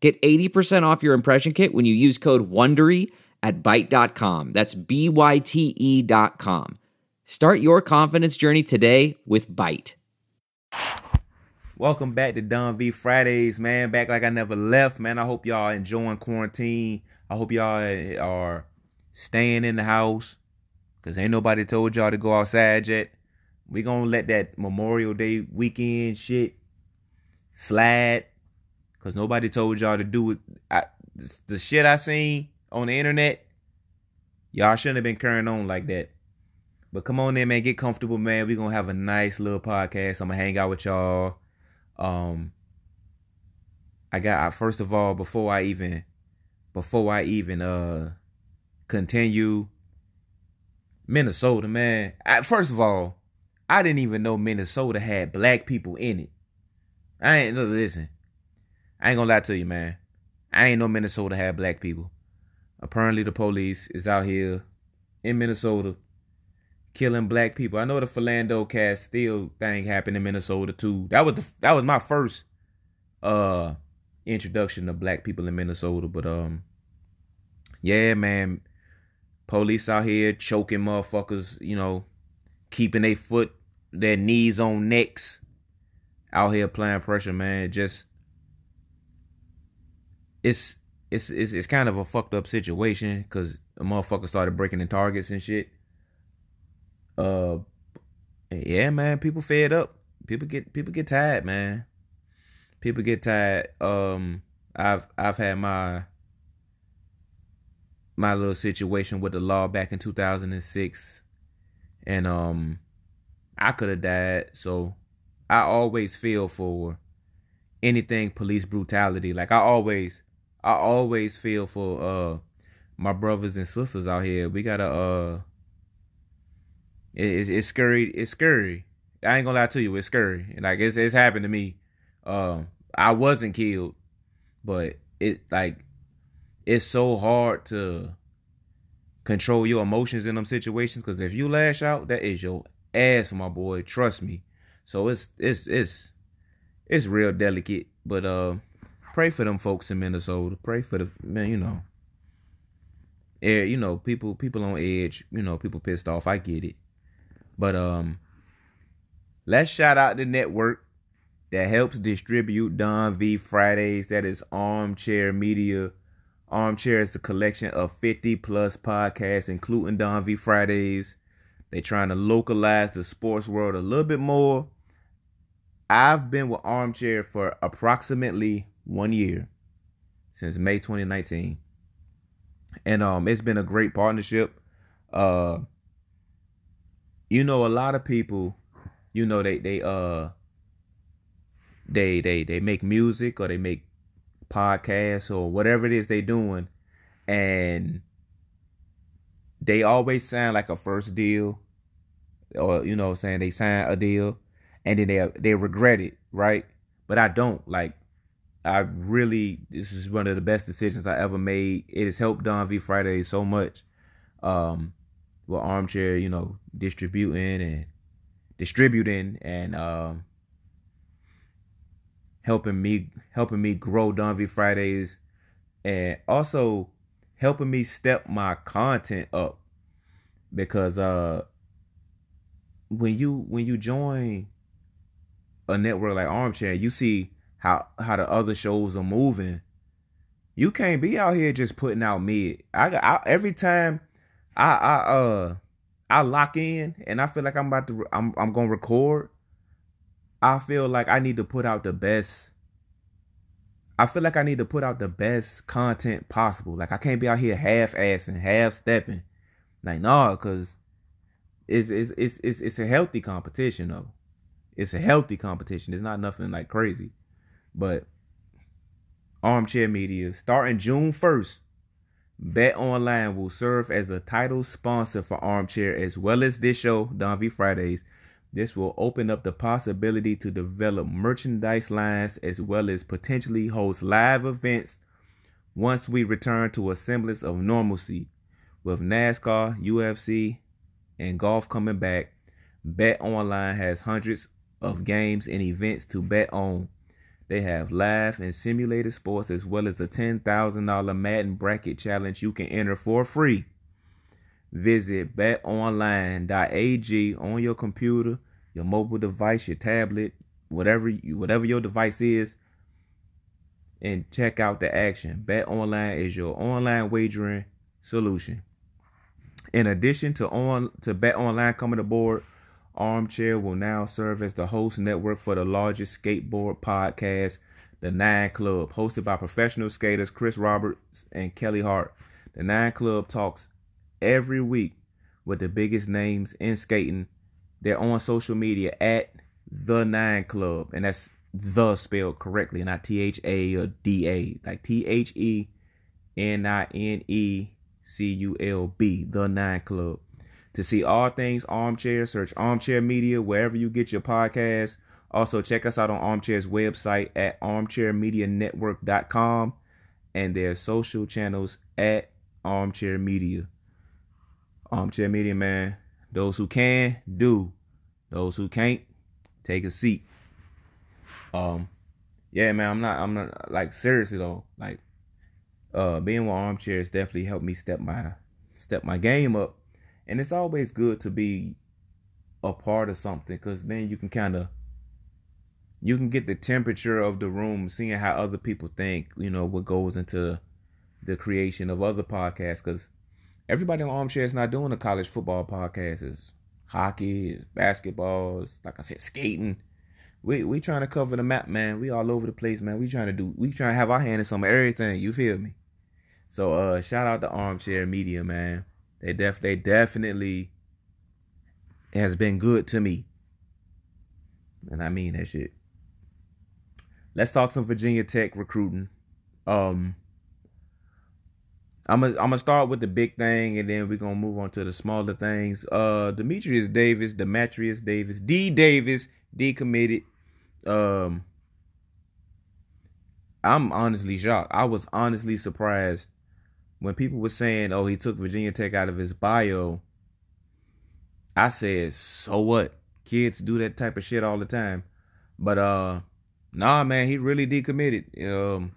Get 80% off your impression kit when you use code WONDERY at Byte.com. That's B-Y-T-E dot com. Start your confidence journey today with Byte. Welcome back to Don V Fridays, man. Back like I never left, man. I hope y'all enjoying quarantine. I hope y'all are staying in the house. Cause ain't nobody told y'all to go outside yet. We gonna let that Memorial Day weekend shit slide. Cause nobody told y'all to do it. I, the shit I seen on the internet, y'all shouldn't have been carrying on like that. But come on in, man. Get comfortable, man. we gonna have a nice little podcast. I'm gonna hang out with y'all. Um, I got I, first of all before I even before I even uh continue Minnesota, man. I, first of all, I didn't even know Minnesota had black people in it. I ain't listen. I ain't gonna lie to you, man. I ain't know Minnesota had black people. Apparently, the police is out here in Minnesota killing black people. I know the Philando Castile thing happened in Minnesota too. That was the that was my first uh introduction to black people in Minnesota. But um yeah, man. Police out here choking motherfuckers, you know, keeping their foot, their knees on necks. Out here applying pressure, man. Just it's it's it's it's kind of a fucked up situation because a motherfucker started breaking in targets and shit. Uh, yeah, man, people fed up. People get people get tired, man. People get tired. Um, I've I've had my my little situation with the law back in 2006 and um I could have died so I always feel for anything police brutality like I always I always feel for uh my brothers and sisters out here we got to uh it's, it's scary. It's scary. I ain't gonna lie to you. It's scary. Like it's it's happened to me. Um, I wasn't killed, but it like it's so hard to control your emotions in them situations. Because if you lash out, that is your ass, my boy. Trust me. So it's it's it's it's real delicate. But uh, pray for them folks in Minnesota. Pray for the man. You know, yeah, you know, people people on edge. You know, people pissed off. I get it. But um, let's shout out the network that helps distribute Don V Fridays. That is Armchair Media. Armchair is a collection of 50 plus podcasts, including Don V Fridays. They're trying to localize the sports world a little bit more. I've been with Armchair for approximately one year since May 2019. And um it's been a great partnership. Uh you know a lot of people you know they they uh they they they make music or they make podcasts or whatever it is they doing and they always sound like a first deal or you know saying they sign a deal and then they they regret it right but i don't like i really this is one of the best decisions i ever made. It has helped don v friday so much um with armchair, you know, distributing and distributing and um, helping me helping me grow Don V Fridays and also helping me step my content up because uh when you when you join a network like Armchair, you see how how the other shows are moving. You can't be out here just putting out mid. I I, every time I I uh I lock in and I feel like I'm about to I'm I'm gonna record. I feel like I need to put out the best. I feel like I need to put out the best content possible. Like I can't be out here half assing, half stepping. Like no, cause it's it's it's it's it's a healthy competition though. It's a healthy competition. It's not nothing like crazy. But armchair media starting June first Bet Online will serve as a title sponsor for Armchair as well as this show, Don V Fridays. This will open up the possibility to develop merchandise lines as well as potentially host live events once we return to a semblance of normalcy. With NASCAR, UFC, and golf coming back, Bet Online has hundreds of games and events to bet on. They have live and simulated sports as well as a $10,000 Madden bracket challenge you can enter for free. Visit betonline.ag on your computer, your mobile device, your tablet, whatever you, whatever your device is, and check out the action. Bet Online is your online wagering solution. In addition to on to Bet Online coming aboard, Armchair will now serve as the host network for the largest skateboard podcast, The Nine Club, hosted by professional skaters Chris Roberts and Kelly Hart. The Nine Club talks every week with the biggest names in skating. They're on social media at The Nine Club, and that's the spelled correctly, not T H A or D A, like T H E N I N E C U L B, The Nine Club. To see all things Armchair, search Armchair Media wherever you get your podcasts. Also, check us out on Armchair's website at armchairmedianetwork.com and their social channels at Armchair Media. Armchair Media, man. Those who can, do. Those who can't, take a seat. Um, yeah, man, I'm not, I'm not, like, seriously, though, like, uh, being with Armchair has definitely helped me step my, step my game up and it's always good to be a part of something because then you can kind of you can get the temperature of the room seeing how other people think you know what goes into the creation of other podcasts because everybody on armchair is not doing a college football podcast. Is hockey is basketball like i said skating. We we trying to cover the map man. We all over the place man. We trying to do we trying to have our hand in some everything you feel me? So uh shout out to armchair media man they def they definitely has been good to me. And I mean that shit. Let's talk some Virginia Tech recruiting. Um I'm gonna I'm gonna start with the big thing and then we're gonna move on to the smaller things. Uh Demetrius Davis, Demetrius Davis, D Davis, decommitted. Um I'm honestly shocked. I was honestly surprised when people were saying, "Oh, he took Virginia Tech out of his bio," I said, "So what? Kids do that type of shit all the time." But uh, nah, man, he really decommitted. Um,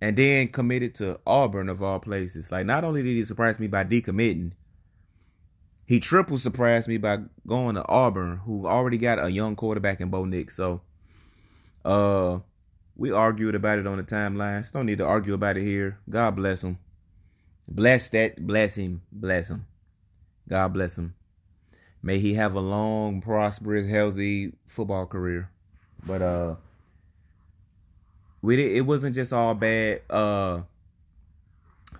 and then committed to Auburn of all places. Like, not only did he surprise me by decommitting, he triple surprised me by going to Auburn, who already got a young quarterback in Bo Nix. So, uh, we argued about it on the timeline. So don't need to argue about it here. God bless him. Bless that, bless him, bless him. God bless him. May he have a long, prosperous, healthy football career. But uh with it, it wasn't just all bad. Uh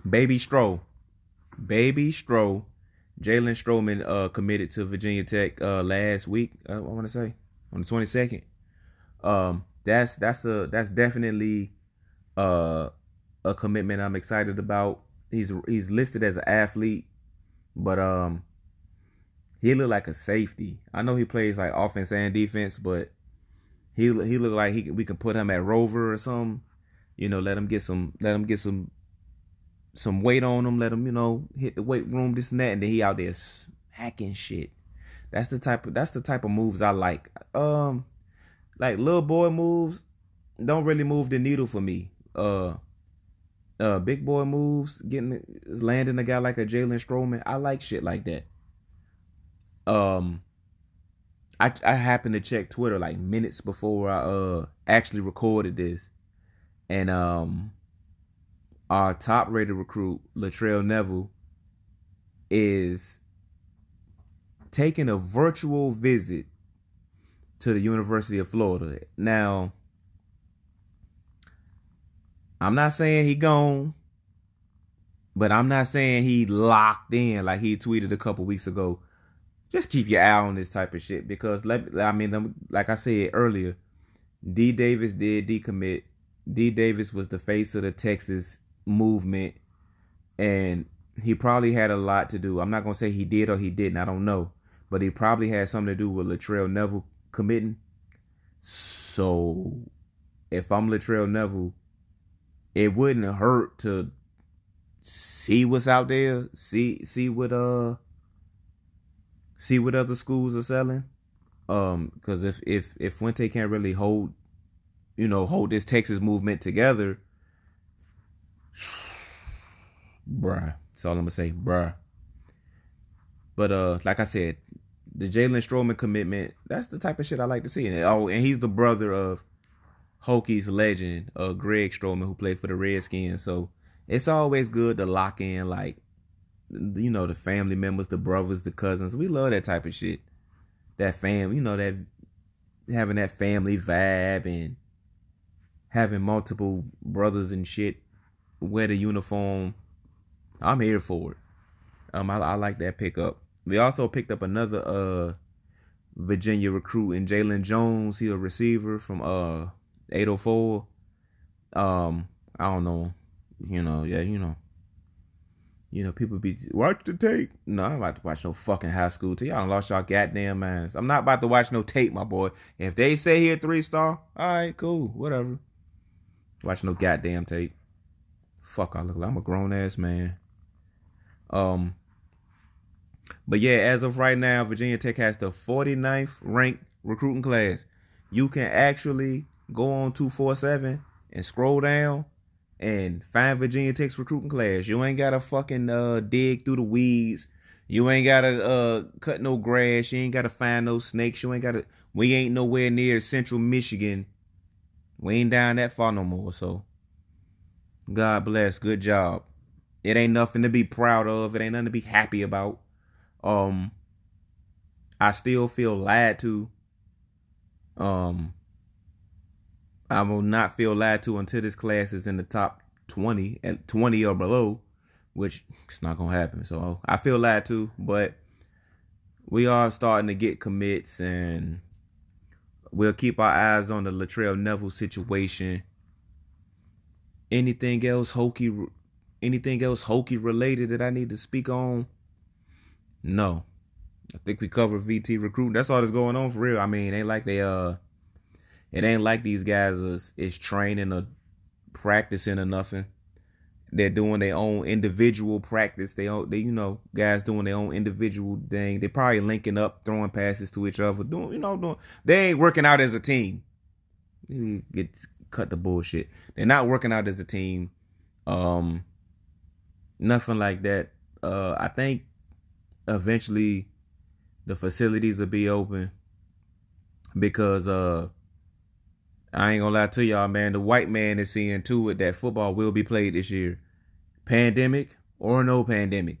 Baby Stro. Baby Stro. Jalen Stroman uh committed to Virginia Tech uh last week, uh, I want to say, on the 22nd. Um that's that's a that's definitely uh a commitment I'm excited about he's he's listed as an athlete, but um he look like a safety. I know he plays like offense and defense, but he he look like he we can put him at rover or something. You know, let him get some let him get some some weight on him, let him, you know, hit the weight room, this and that, and then he out there smacking shit. That's the type of that's the type of moves I like. Um like little boy moves don't really move the needle for me. Uh uh, big boy moves, getting landing a guy like a Jalen Stroman. I like shit like that. Um, I I happened to check Twitter like minutes before I uh actually recorded this, and um, our top rated recruit Latrell Neville is taking a virtual visit to the University of Florida. Now, I'm not saying he gone, but I'm not saying he locked in like he tweeted a couple weeks ago. Just keep your eye on this type of shit because let I mean like I said earlier, D Davis did decommit. D Davis was the face of the Texas movement and he probably had a lot to do. I'm not gonna say he did or he didn't. I don't know, but he probably had something to do with Latrell Neville committing. So, if I'm Latrell Neville, it wouldn't hurt to see what's out there, see see what uh see what other schools are selling. Um, because if if if Fuente can't really hold, you know, hold this Texas movement together, bruh. That's all I'm gonna say, bruh. But uh, like I said, the Jalen Stroman commitment, that's the type of shit I like to see. And oh, and he's the brother of Hokies legend, uh Greg Stroman, who played for the Redskins. So it's always good to lock in like you know, the family members, the brothers, the cousins. We love that type of shit. That fam, you know, that having that family vibe and having multiple brothers and shit wear the uniform. I'm here for it. Um, I, I like that pickup. We also picked up another uh Virginia recruit in Jalen Jones. He a receiver from uh 804. Um, I don't know. You know, yeah, you know. You know, people be watch the tape. No, I'm about to watch no fucking high school tape. Y'all lost y'all goddamn minds. I'm not about to watch no tape, my boy. If they say here three star, all right, cool, whatever. Watch no goddamn tape. Fuck, I look like I'm a grown ass man. Um, but yeah, as of right now, Virginia Tech has the 49th ranked recruiting class. You can actually go on 247 and scroll down and find Virginia Tech's recruiting class. You ain't gotta fucking uh, dig through the weeds. You ain't gotta uh, cut no grass. You ain't gotta find no snakes. You ain't gotta. We ain't nowhere near Central Michigan. We ain't down that far no more. So, God bless. Good job. It ain't nothing to be proud of. It ain't nothing to be happy about. Um, I still feel lied to. Um, I will not feel lied to until this class is in the top 20 at 20 or below, which it's not gonna happen. So I feel lied to, but we are starting to get commits and we'll keep our eyes on the Latrell Neville situation. Anything else hokey anything else hokey related that I need to speak on? No. I think we covered VT recruiting. That's all that's going on for real. I mean, ain't like they uh it ain't like these guys is is training or practicing or nothing. They're doing their own individual practice. They own, they you know guys doing their own individual thing. They probably linking up, throwing passes to each other, doing you know doing. They ain't working out as a team. Get cut the bullshit. They're not working out as a team. Um, nothing like that. Uh, I think eventually the facilities will be open because uh I ain't gonna lie to y'all, man. The white man is seeing to it that football will be played this year. Pandemic or no pandemic.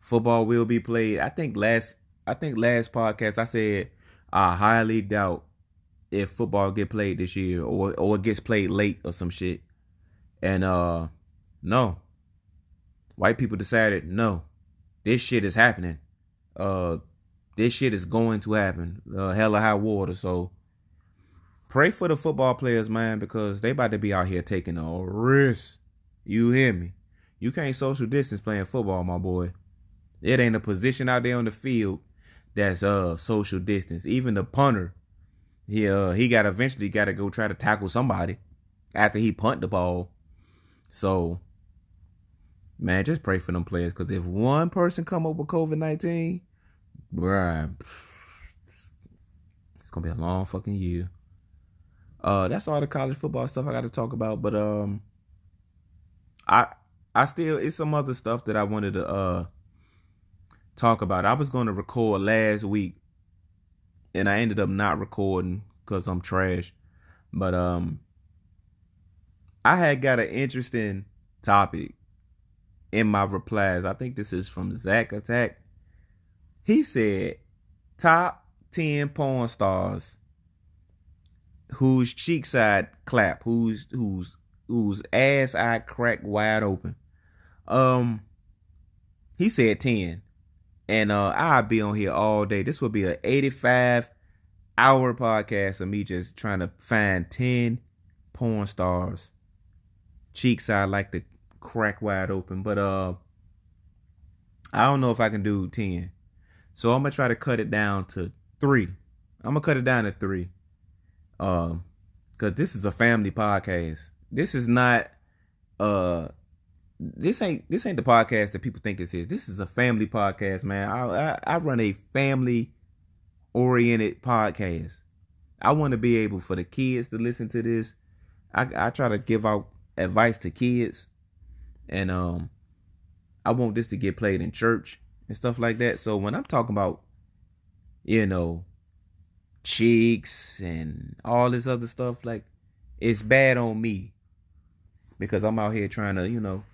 Football will be played. I think last I think last podcast I said I highly doubt if football get played this year or or it gets played late or some shit. And uh no. White people decided no. This shit is happening. Uh this shit is going to happen. Uh hella high water. So Pray for the football players, man, because they about to be out here taking a risk. You hear me? You can't social distance playing football, my boy. It ain't a position out there on the field that's uh social distance. Even the punter, he uh he got eventually got to go try to tackle somebody after he punt the ball. So, man, just pray for them players because if one person come up with COVID nineteen, bruh, it's gonna be a long fucking year. Uh, that's all the college football stuff I got to talk about. But um, I I still it's some other stuff that I wanted to uh talk about. I was going to record last week, and I ended up not recording because I'm trash. But um, I had got an interesting topic in my replies. I think this is from Zach Attack. He said top ten porn stars whose cheek side clap, whose whose whose ass eye crack wide open. Um, he said ten, and uh, I'll be on here all day. This will be an eighty-five hour podcast of me just trying to find ten porn stars cheek side like to crack wide open. But uh, I don't know if I can do ten, so I'm gonna try to cut it down to three. I'm gonna cut it down to three. Um, cause this is a family podcast. This is not uh this ain't this ain't the podcast that people think this is. This is a family podcast, man. I I, I run a family oriented podcast. I want to be able for the kids to listen to this. I I try to give out advice to kids, and um, I want this to get played in church and stuff like that. So when I'm talking about, you know, cheeks and all this other stuff, like it's bad on me because I'm out here trying to, you know,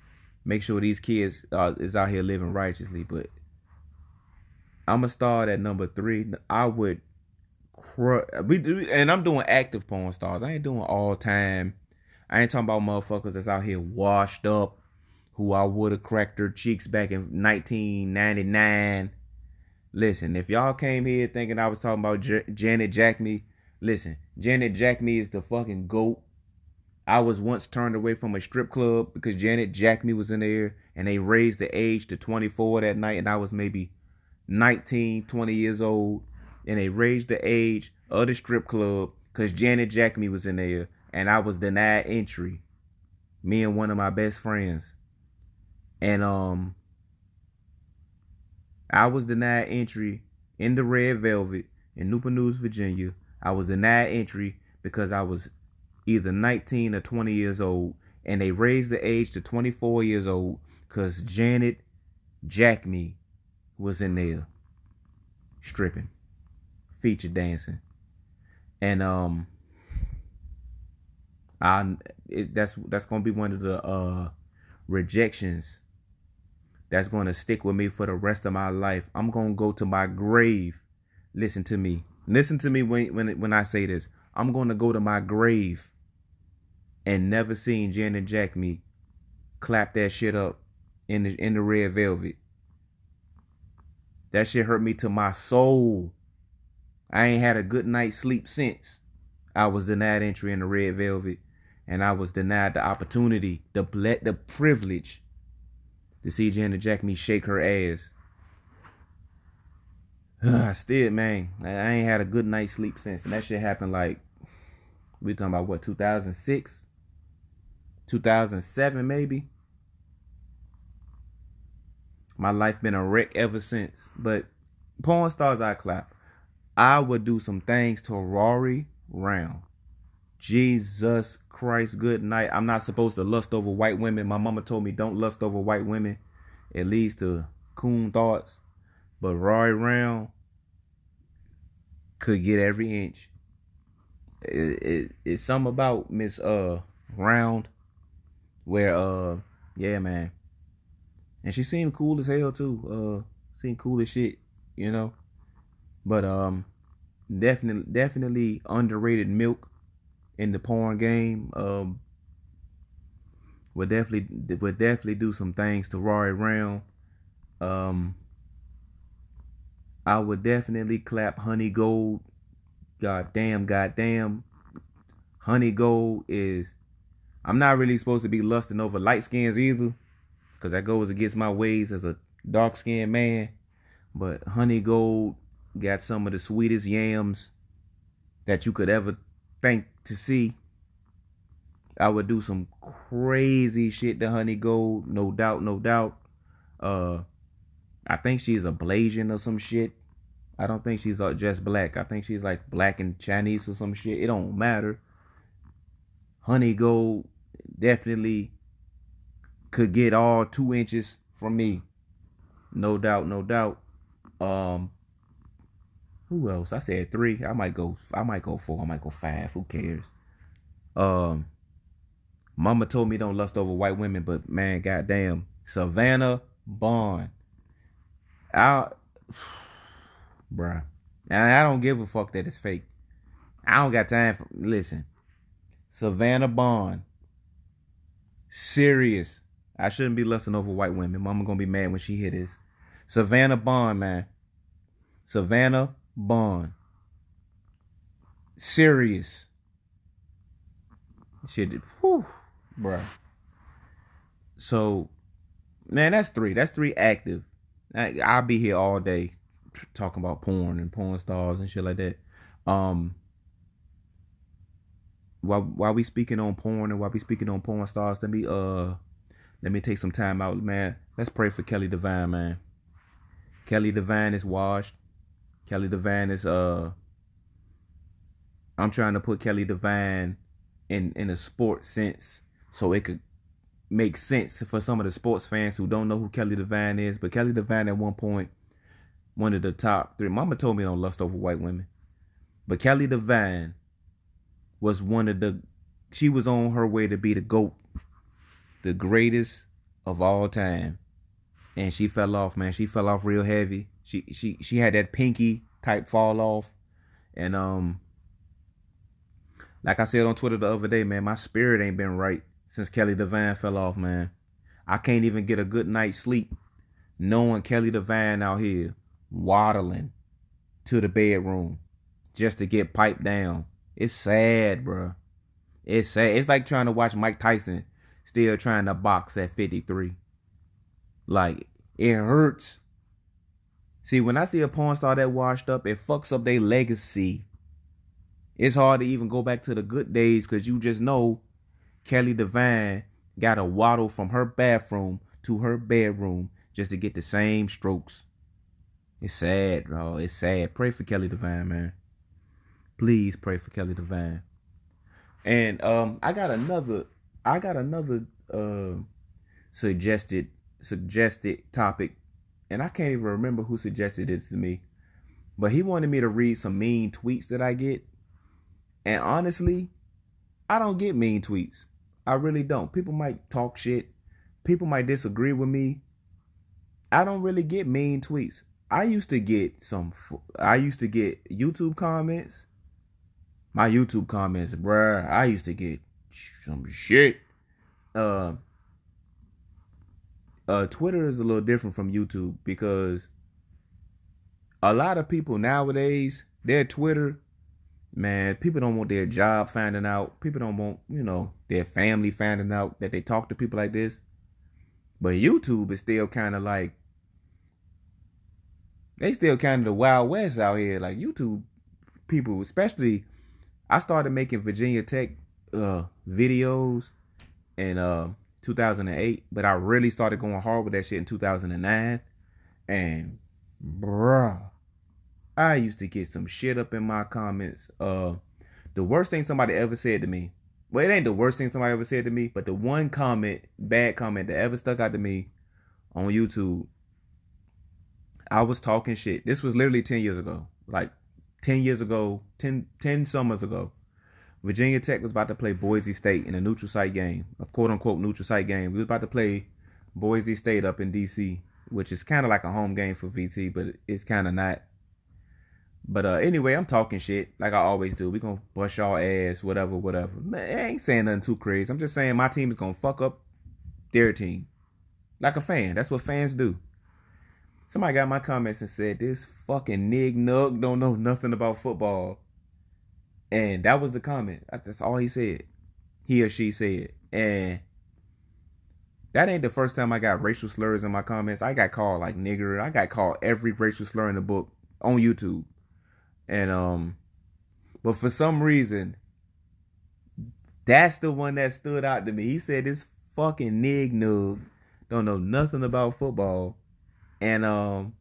make sure these kids uh, is out here living righteously. But I'm gonna start at number three. I would, we do, and I'm doing active porn stars. I ain't doing all time. I ain't talking about motherfuckers that's out here washed up, who I would have cracked their cheeks back in 1999. Listen, if y'all came here thinking I was talking about J- Janet Jacme, listen, Janet Jacme is the fucking goat I was once turned away from a strip club because Janet Jacme was in there and they raised the age to 24 that night and I was maybe 19, 20 years old and they raised the age of the strip club because Janet Jacme was in there and I was denied entry. Me and one of my best friends. And um I was denied entry in the Red Velvet in Newport News, Virginia. I was denied entry because I was either 19 or 20 years old, and they raised the age to 24 years old because Janet Jacme was in there stripping, feature dancing, and um, I it, that's that's gonna be one of the uh rejections that's gonna stick with me for the rest of my life. I'm gonna go to my grave. Listen to me. Listen to me when when when I say this. I'm gonna go to my grave and never seen Janet Jacme clap that shit up in the in the red velvet. That shit hurt me to my soul. I ain't had a good night's sleep since I was denied entry in the red velvet, and I was denied the opportunity, the the privilege to see Janet Jacme shake her ass. I still, man, I ain't had a good night's sleep since, and that shit happened like we talking about what 2006 2007 maybe. My life been a wreck ever since. But porn stars I clap. I would do some things to Rory Round. Jesus Christ, good night. I'm not supposed to lust over white women. My mama told me don't lust over white women. It leads to coon thoughts. But Rory Round could get every inch. It, it, it's something about Miss uh Round where uh yeah man and she seemed cool as hell too uh seemed cool as shit you know but um definitely definitely underrated milk in the porn game um would definitely would definitely do some things to Rory Round um I would definitely clap Honey Gold. God damn god damn Honey Gold is I'm not really supposed to be lusting over light skins either, because that goes against my ways as a dark skinned man. But Honey Gold got some of the sweetest yams that you could ever think to see. I would do some crazy shit to Honey Gold, no doubt, no doubt. Uh, I think she's a Blasian or some shit. I don't think she's uh, just black. I think she's like black and Chinese or some shit. It don't matter. Honey Gold definitely could get all two inches from me. No doubt, no doubt. Um who else? I said three. I might go I might go four. I might go five. Who cares? Um Mama told me don't lust over white women, but man, goddamn. Savannah Bond. I bruh. And I don't give a fuck that it's fake. I don't got time for listen. Savannah Bond Serious. I shouldn't be lusting over white women. Mama gonna be mad when she hear this. Savannah Bond, man. Savannah Bond. Serious. Shit, whew, bruh. so, man, that's three. That's three active. I, I'll be here all day talking about porn and porn stars and shit like that. Um, while while we speaking on porn and while we speaking on porn stars, let me uh let me take some time out, man. Let's pray for Kelly Divine, man. Kelly Divine is washed. Kelly Divine is uh I'm trying to put Kelly Divine in in a sports sense so it could make sense for some of the sports fans who don't know who Kelly Divine is. But Kelly Divine at one point, one of the top three. Mama told me on lust over white women. But Kelly Divine was one of the she was on her way to be the GOAT. The greatest of all time. And she fell off, man. She fell off real heavy. She she she had that pinky type fall off. And um like I said on Twitter the other day, man, my spirit ain't been right since Kelly Divine fell off, man. I can't even get a good night's sleep knowing Kelly Divine out here waddling to the bedroom just to get piped down. It's sad, bro. It's sad. It's like trying to watch Mike Tyson still trying to box at 53. Like, it hurts. See, when I see a porn star that washed up, it fucks up their legacy it's hard to even go back to the good days because you just know Kelly Divine got to waddle from her bathroom to her bedroom just to get the same strokes. It's sad, bro. It's sad. Pray for Kelly Divine, man. Please pray for Kelly Divine. And um, I got another. I got another uh, suggested suggested topic, and I can't even remember who suggested this to me. But he wanted me to read some mean tweets that I get and honestly, I don't get mean tweets. I really don't. People might talk shit. People might disagree with me. I don't really get mean tweets. I used to get some. I used to get YouTube comments. My YouTube comments, bruh. I used to get some shit. Uh, uh, Twitter is a little different from YouTube because a lot of people nowadays, their Twitter man, people don't want their job finding out. People don't want, you know, their family finding out that they talk to people like this. But YouTube is still kind of like, they still kind of the Wild West out here. Like YouTube people, especially, I started making Virginia Tech uh, videos and, uh, 2008, but I really started going hard with that shit in 2009. And, bruh I used to get some shit up in my comments. Uh, the worst thing somebody ever said to me. Well, it ain't the worst thing somebody ever said to me, but the one comment, bad comment that ever stuck out to me on YouTube. I was talking shit. This was literally 10 years ago. Like 10 years ago, 10, 10 summers ago. Virginia Tech was about to play Boise State in a neutral site game, a quote unquote neutral site game. We was about to play Boise State up in DC, which is kind of like a home game for VT, but it's kind of not. But uh, anyway, I'm talking shit like I always do. We gonna bust y'all ass, whatever, whatever. I ain't saying nothing too crazy. I'm just saying my team is gonna fuck up their team, like a fan. That's what fans do. Somebody got my comments and said this fucking nig nug don't know nothing about football, and that was the comment. That's all he said. He or she said, and that ain't the first time I got racial slurs in my comments. I got called like nigger. I got called every racial slur in the book on YouTube. And um but for some reason that's the one that stood out to me. He said this fucking nig noob don't know nothing about football. And um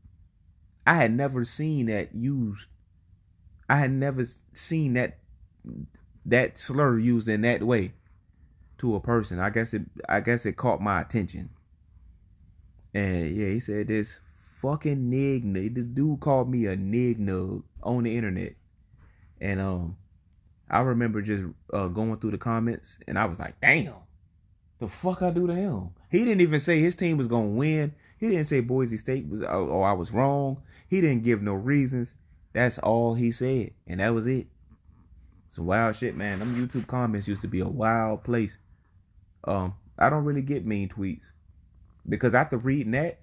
I had never seen that used I had never seen that that slur used in that way to a person. I guess it I guess it caught my attention. And yeah, he said this fucking nig. The dude called me a nig nug on the internet, and um, I remember just uh, going through the comments, and I was like, damn, the fuck I do to him? He didn't even say his team was gonna win. He didn't say Boise State was oh, oh I was wrong. He didn't give no reasons. That's all he said, and that was it. Some wild shit, man. Them YouTube comments used to be a wild place. Um, I don't really get mean tweets because after reading that,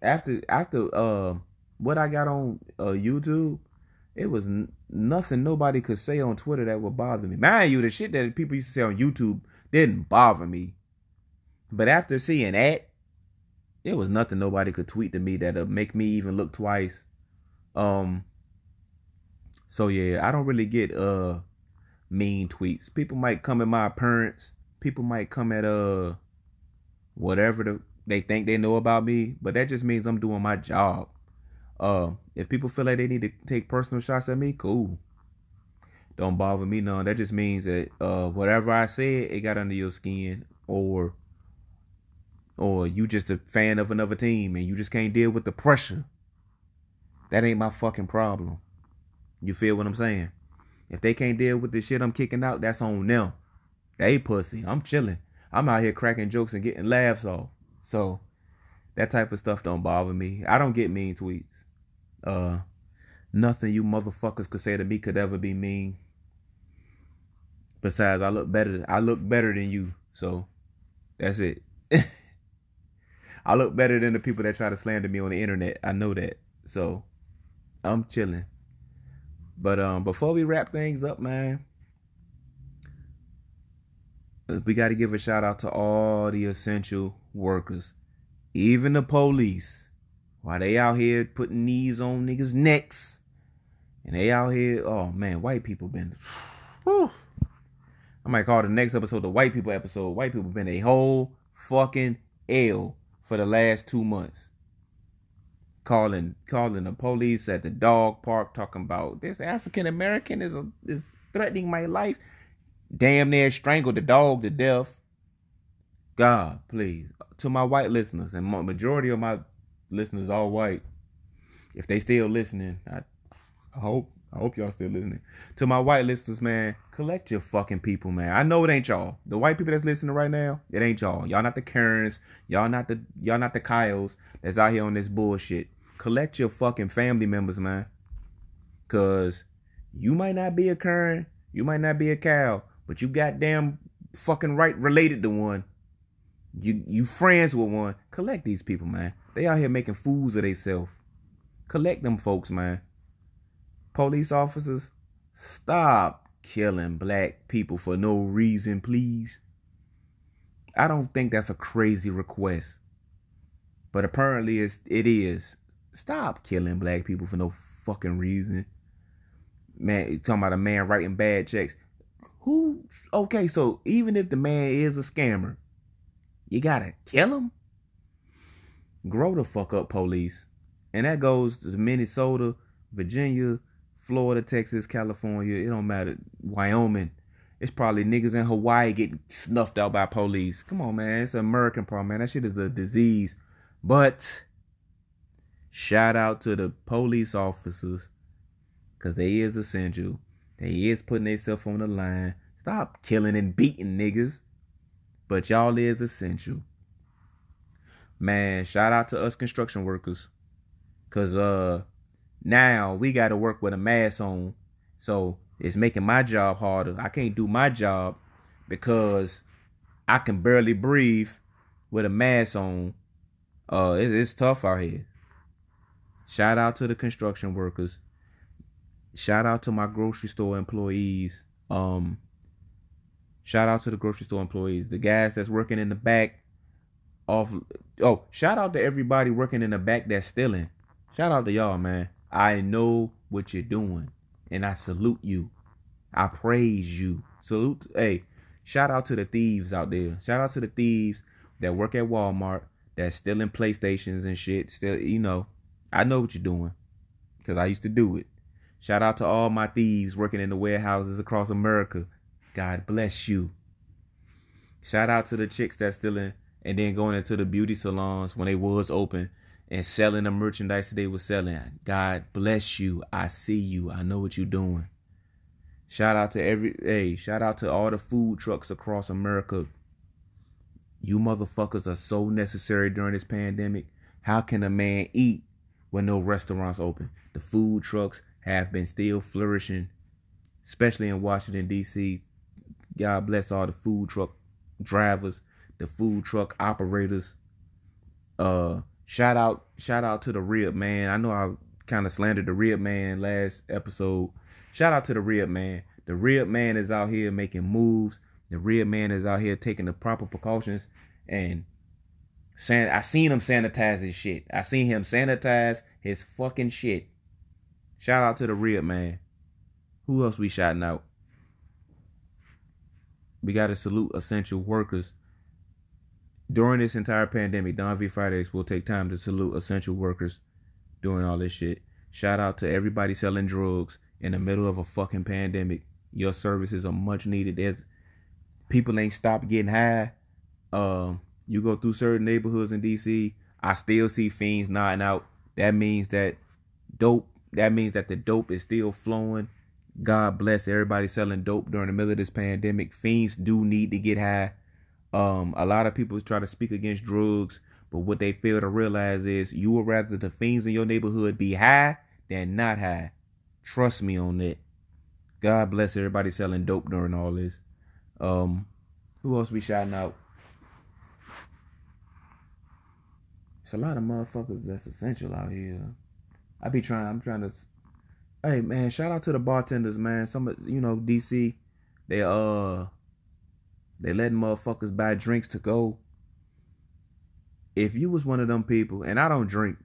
after after uh what I got on uh YouTube, it was n- nothing nobody could say on Twitter that would bother me. Mind you, the shit that people used to say on YouTube didn't bother me. But after seeing that, it was nothing nobody could tweet to me that'll make me even look twice. Um so yeah, I don't really get uh mean tweets. People might come at my appearance. People might come at uh whatever the, they think they know about me, but that just means I'm doing my job. Uh, if people feel like they need to take personal shots at me, cool. Don't bother me none. That just means that uh, whatever I said, it got under your skin, or or you just a fan of another team and you just can't deal with the pressure. That ain't my fucking problem. You feel what I'm saying? If they can't deal with the shit I'm kicking out, that's on them. They pussy. I'm chilling. I'm out here cracking jokes and getting laughs off. So that type of stuff don't bother me. I don't get mean tweets. Uh nothing you motherfuckers could say to me could ever be mean. Besides, I look better I look better than you. So that's it. I look better than the people that try to slander me on the internet. I know that. So I'm chilling. But um before we wrap things up, man, we got to give a shout out to all the essential workers, even the police. Why they out here putting knees on niggas' necks, and they out here, oh man, white people been. Whew, I might call the next episode the white people episode. White people been a whole fucking L for the last two months. Calling calling the police at the dog park, talking about this African American is a, is threatening my life damn near strangled the dog to death. God, please. To my white listeners, and majority of my listeners are white. If they still listening, I, I hope I hope y'all still listening. To my white listeners, man, collect your fucking people, man. I know it ain't y'all. The white people that's listening right now, it ain't y'all. Y'all not the Karens. Y'all not the y'all not the Kyles that's out here on this bullshit. Collect your fucking family members, man. Cause you might not be a Karen, you might not be a cow, but you goddamn fucking right related to one. You you friends with one. Collect these people, man. They out here making fools of themselves. Collect them folks, man. Police officers, stop killing black people for no reason, please. I don't think that's a crazy request. But apparently it's it is. Stop killing black people for no fucking reason. Man, you talking about a man writing bad checks. Who? Okay, so even if the man is a scammer, you gotta kill him. Grow the fuck up, police. And that goes to Minnesota, Virginia, Florida, Texas, California. It don't matter. Wyoming. It's probably niggas in Hawaii getting snuffed out by police. Come on, man. It's an American problem, man. That shit is a disease. But shout out to the police officers because they is essential. They is putting themselves on the line. Stop killing and beating niggas. But y'all is essential. Man, shout out to us construction workers. Cause uh now we gotta work with a mask on. So it's making my job harder. I can't do my job because I can barely breathe with a mask on. Uh it's, it's tough out here. Shout out to the construction workers shout out to my grocery store employees. Um, shout out to the grocery store employees, the guys that's working in the back. Off, oh, shout out to everybody working in the back that's stealing. Shout out to y'all, man. I know what you're doing, and I salute you. I praise you. Salute, hey, shout out to the thieves out there. Shout out to the thieves that work at Walmart that's stealing PlayStations and shit. Still, you know, I know what you're doing because I used to do it. Shout out to all my thieves working in the warehouses across America. God bless you. Shout out to the chicks that's still in and then going into the beauty salons when they was open and selling the merchandise that they were selling. God bless you. I see you. I know what you're doing. Shout out to every hey, shout out to all the food trucks across America. You motherfuckers are so necessary during this pandemic. How can a man eat when no restaurants open? The food trucks, have been still flourishing, especially in Washington, D.C. God bless all the food truck drivers, the food truck operators. Uh, shout out, shout out to the rib man. I know I kind of slandered the rib man last episode. Shout out to the rib man. The rib man is out here making moves. The rib man is out here taking the proper precautions and san- I seen him sanitize his shit. I seen him sanitize his fucking shit. Shout out to the Rib man. Who else we shouting out? We got to salute essential workers. During this entire pandemic, Don V Fridays will take time to salute essential workers doing all this shit. Shout out to everybody selling drugs in the middle of a fucking pandemic. Your services are much needed. There's people ain't stopped getting high. Um, you go through certain neighborhoods in DC, I still see fiends nodding out. That means that dope. That means that the dope is still flowing. God bless everybody selling dope during the middle of this pandemic. Fiends do need to get high. Um, a lot of people try to speak against drugs, but what they fail to realize is you would rather the fiends in your neighborhood be high than not high. Trust me on that. God bless everybody selling dope during all this. Um, who else we shouting out? It's a lot of motherfuckers that's essential out here. I be trying. I'm trying to. Hey man, shout out to the bartenders, man. Some you know DC, they uh, they letting motherfuckers buy drinks to go. If you was one of them people, and I don't drink,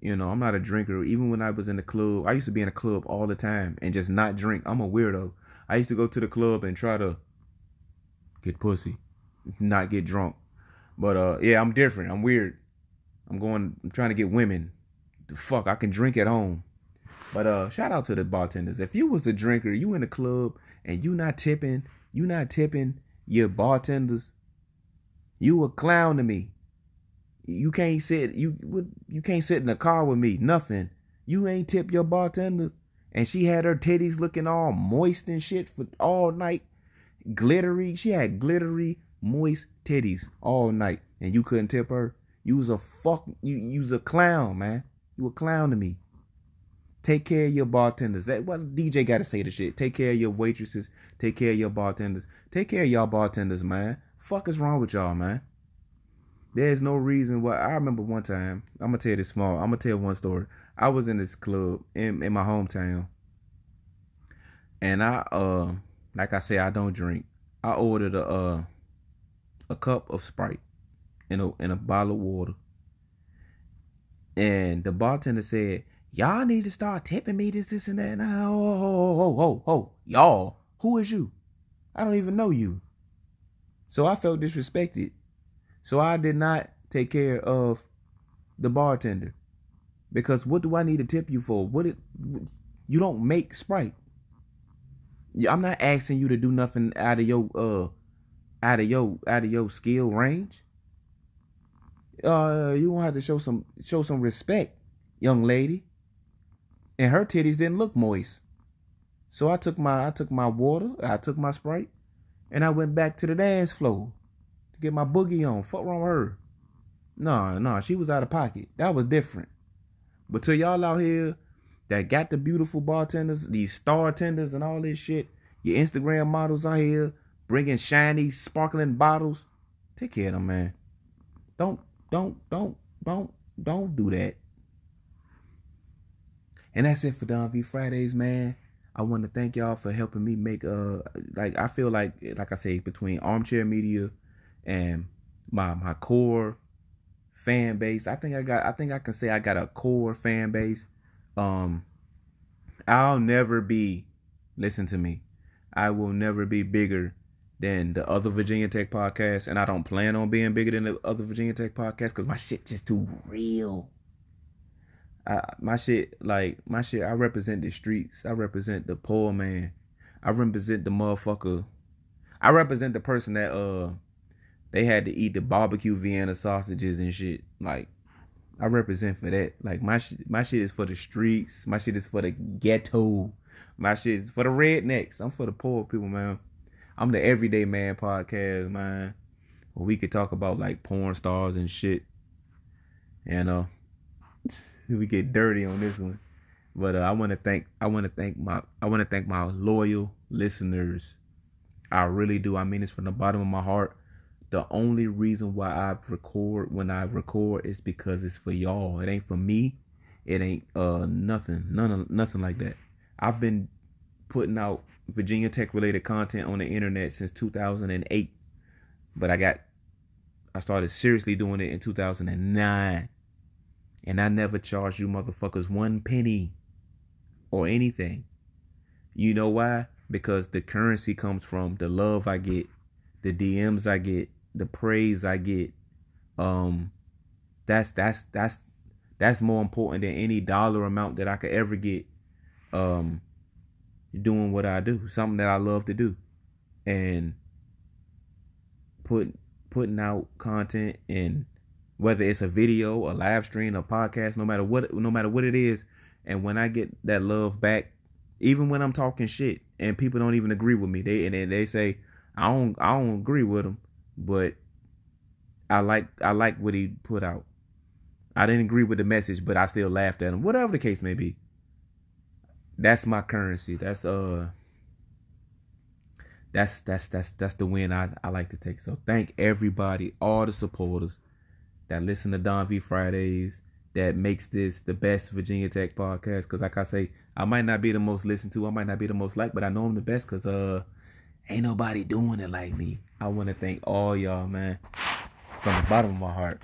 you know, I'm not a drinker. Even when I was in the club, I used to be in a club all the time and just not drink. I'm a weirdo. I used to go to the club and try to get pussy, not get drunk. But uh, yeah, I'm different. I'm weird. I'm going. I'm trying to get women. The fuck, I can drink at home. But uh, shout out to the bartenders. If you was a drinker, you in the club and you not tipping, you not tipping your bartenders, you a clown to me. You can't sit you you can't sit in the car with me. Nothing. You ain't tip your bartender, and she had her titties looking all moist and shit for all night, glittery. She had glittery, moist titties all night, and you couldn't tip her. You was a fuck. You you was a clown, man. You a clown to me. Take care of your bartenders. That what DJ got to say to shit. Take care of your waitresses. Take care of your bartenders. Take care of y'all bartenders, man. Fuck is wrong with y'all, man? There's no reason why. I remember one time. I'm gonna tell you this small. I'm gonna tell one story. I was in this club in in my hometown, and I uh, like I said, I don't drink. I ordered a uh, a cup of Sprite and a in a bottle of water, and the bartender said, "Y'all need to start tipping me this, this, and that." And I, oh, oh, oh, oh, oh, y'all, who is you? I don't even know you. So I felt disrespected. So I did not take care of the bartender. Because what do I need to tip you for? What it you don't make Sprite. I'm not asking you to do nothing out of your uh out of your out of your skill range. Uh you gonna have to show some show some respect, young lady. And her titties didn't look moist. So I took my I took my water, I took my Sprite, and I went back to the dance floor to get my boogie on. Fuck wrong with her. No, no, she was out of pocket. That was different. But to y'all out here that got the beautiful bartenders, these star tenders and all this shit, your Instagram models out here bringing shiny, sparkling bottles, take care of them, man. Don't, don't, don't, don't, don't do that. And that's it for Don V Fridays, man. I want to thank y'all for helping me make uh like I feel like like I say between armchair media and my my core fan base. I think I got I think I can say I got a core fan base. Um I'll never be listen to me. I will never be bigger than the other Virginia Tech podcast and I don't plan on being bigger than the other Virginia Tech podcast cuz my shit just too real. I, my shit like my shit I represent the streets. I represent the poor man. I represent the motherfucker. I represent the person that uh they had to eat the barbecue Vienna sausages and shit. Like I represent for that. Like my shit, my shit is for the streets. My shit is for the ghetto. My shit is for the rednecks. I'm for the poor people, man. I'm the everyday man podcast, man. Where we could talk about like porn stars and shit. You know, we get dirty on this one. But uh, I want to thank I want to thank my I want to thank my loyal listeners. I really do. I mean this from the bottom of my heart. The only reason why I record when I record is because it's for y'all. It ain't for me. It ain't uh nothing. None of nothing like that. I've been putting out Virginia Tech related content on the internet since 2008. But I got I started seriously doing it in 2009. And I never charged you motherfuckers one penny or anything. You know why? Because the currency comes from the love I get, the DMs I get, the praise I get. Um that's that's that's that's more important than any dollar amount that I could ever get um doing what I do, something that I love to do. And put putting out content and whether it's a video, a live stream, a podcast, no matter what no matter what it is, and when I get that love back, even when I'm talking shit and people don't even agree with me, they and they say I don't I don't agree with them, but I like I like what he put out. I didn't agree with the message, but I still laughed at him. Whatever the case may be. That's my currency. That's uh that's that's that's that's the win I, I like to take. So thank everybody, all the supporters that listen to Don V Fridays, that makes this the best Virginia Tech podcast. Cause like I say, I might not be the most listened to, I might not be the most liked, but I know I'm the best cause uh ain't nobody doing it like me. I wanna thank all y'all, man. From the bottom of my heart.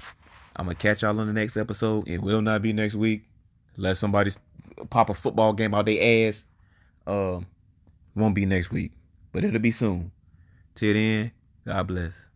I'm gonna catch y'all on the next episode. It will not be next week. Let somebody pop a football game out their ass. Um, won't be next week, but it'll be soon. Till then, God bless.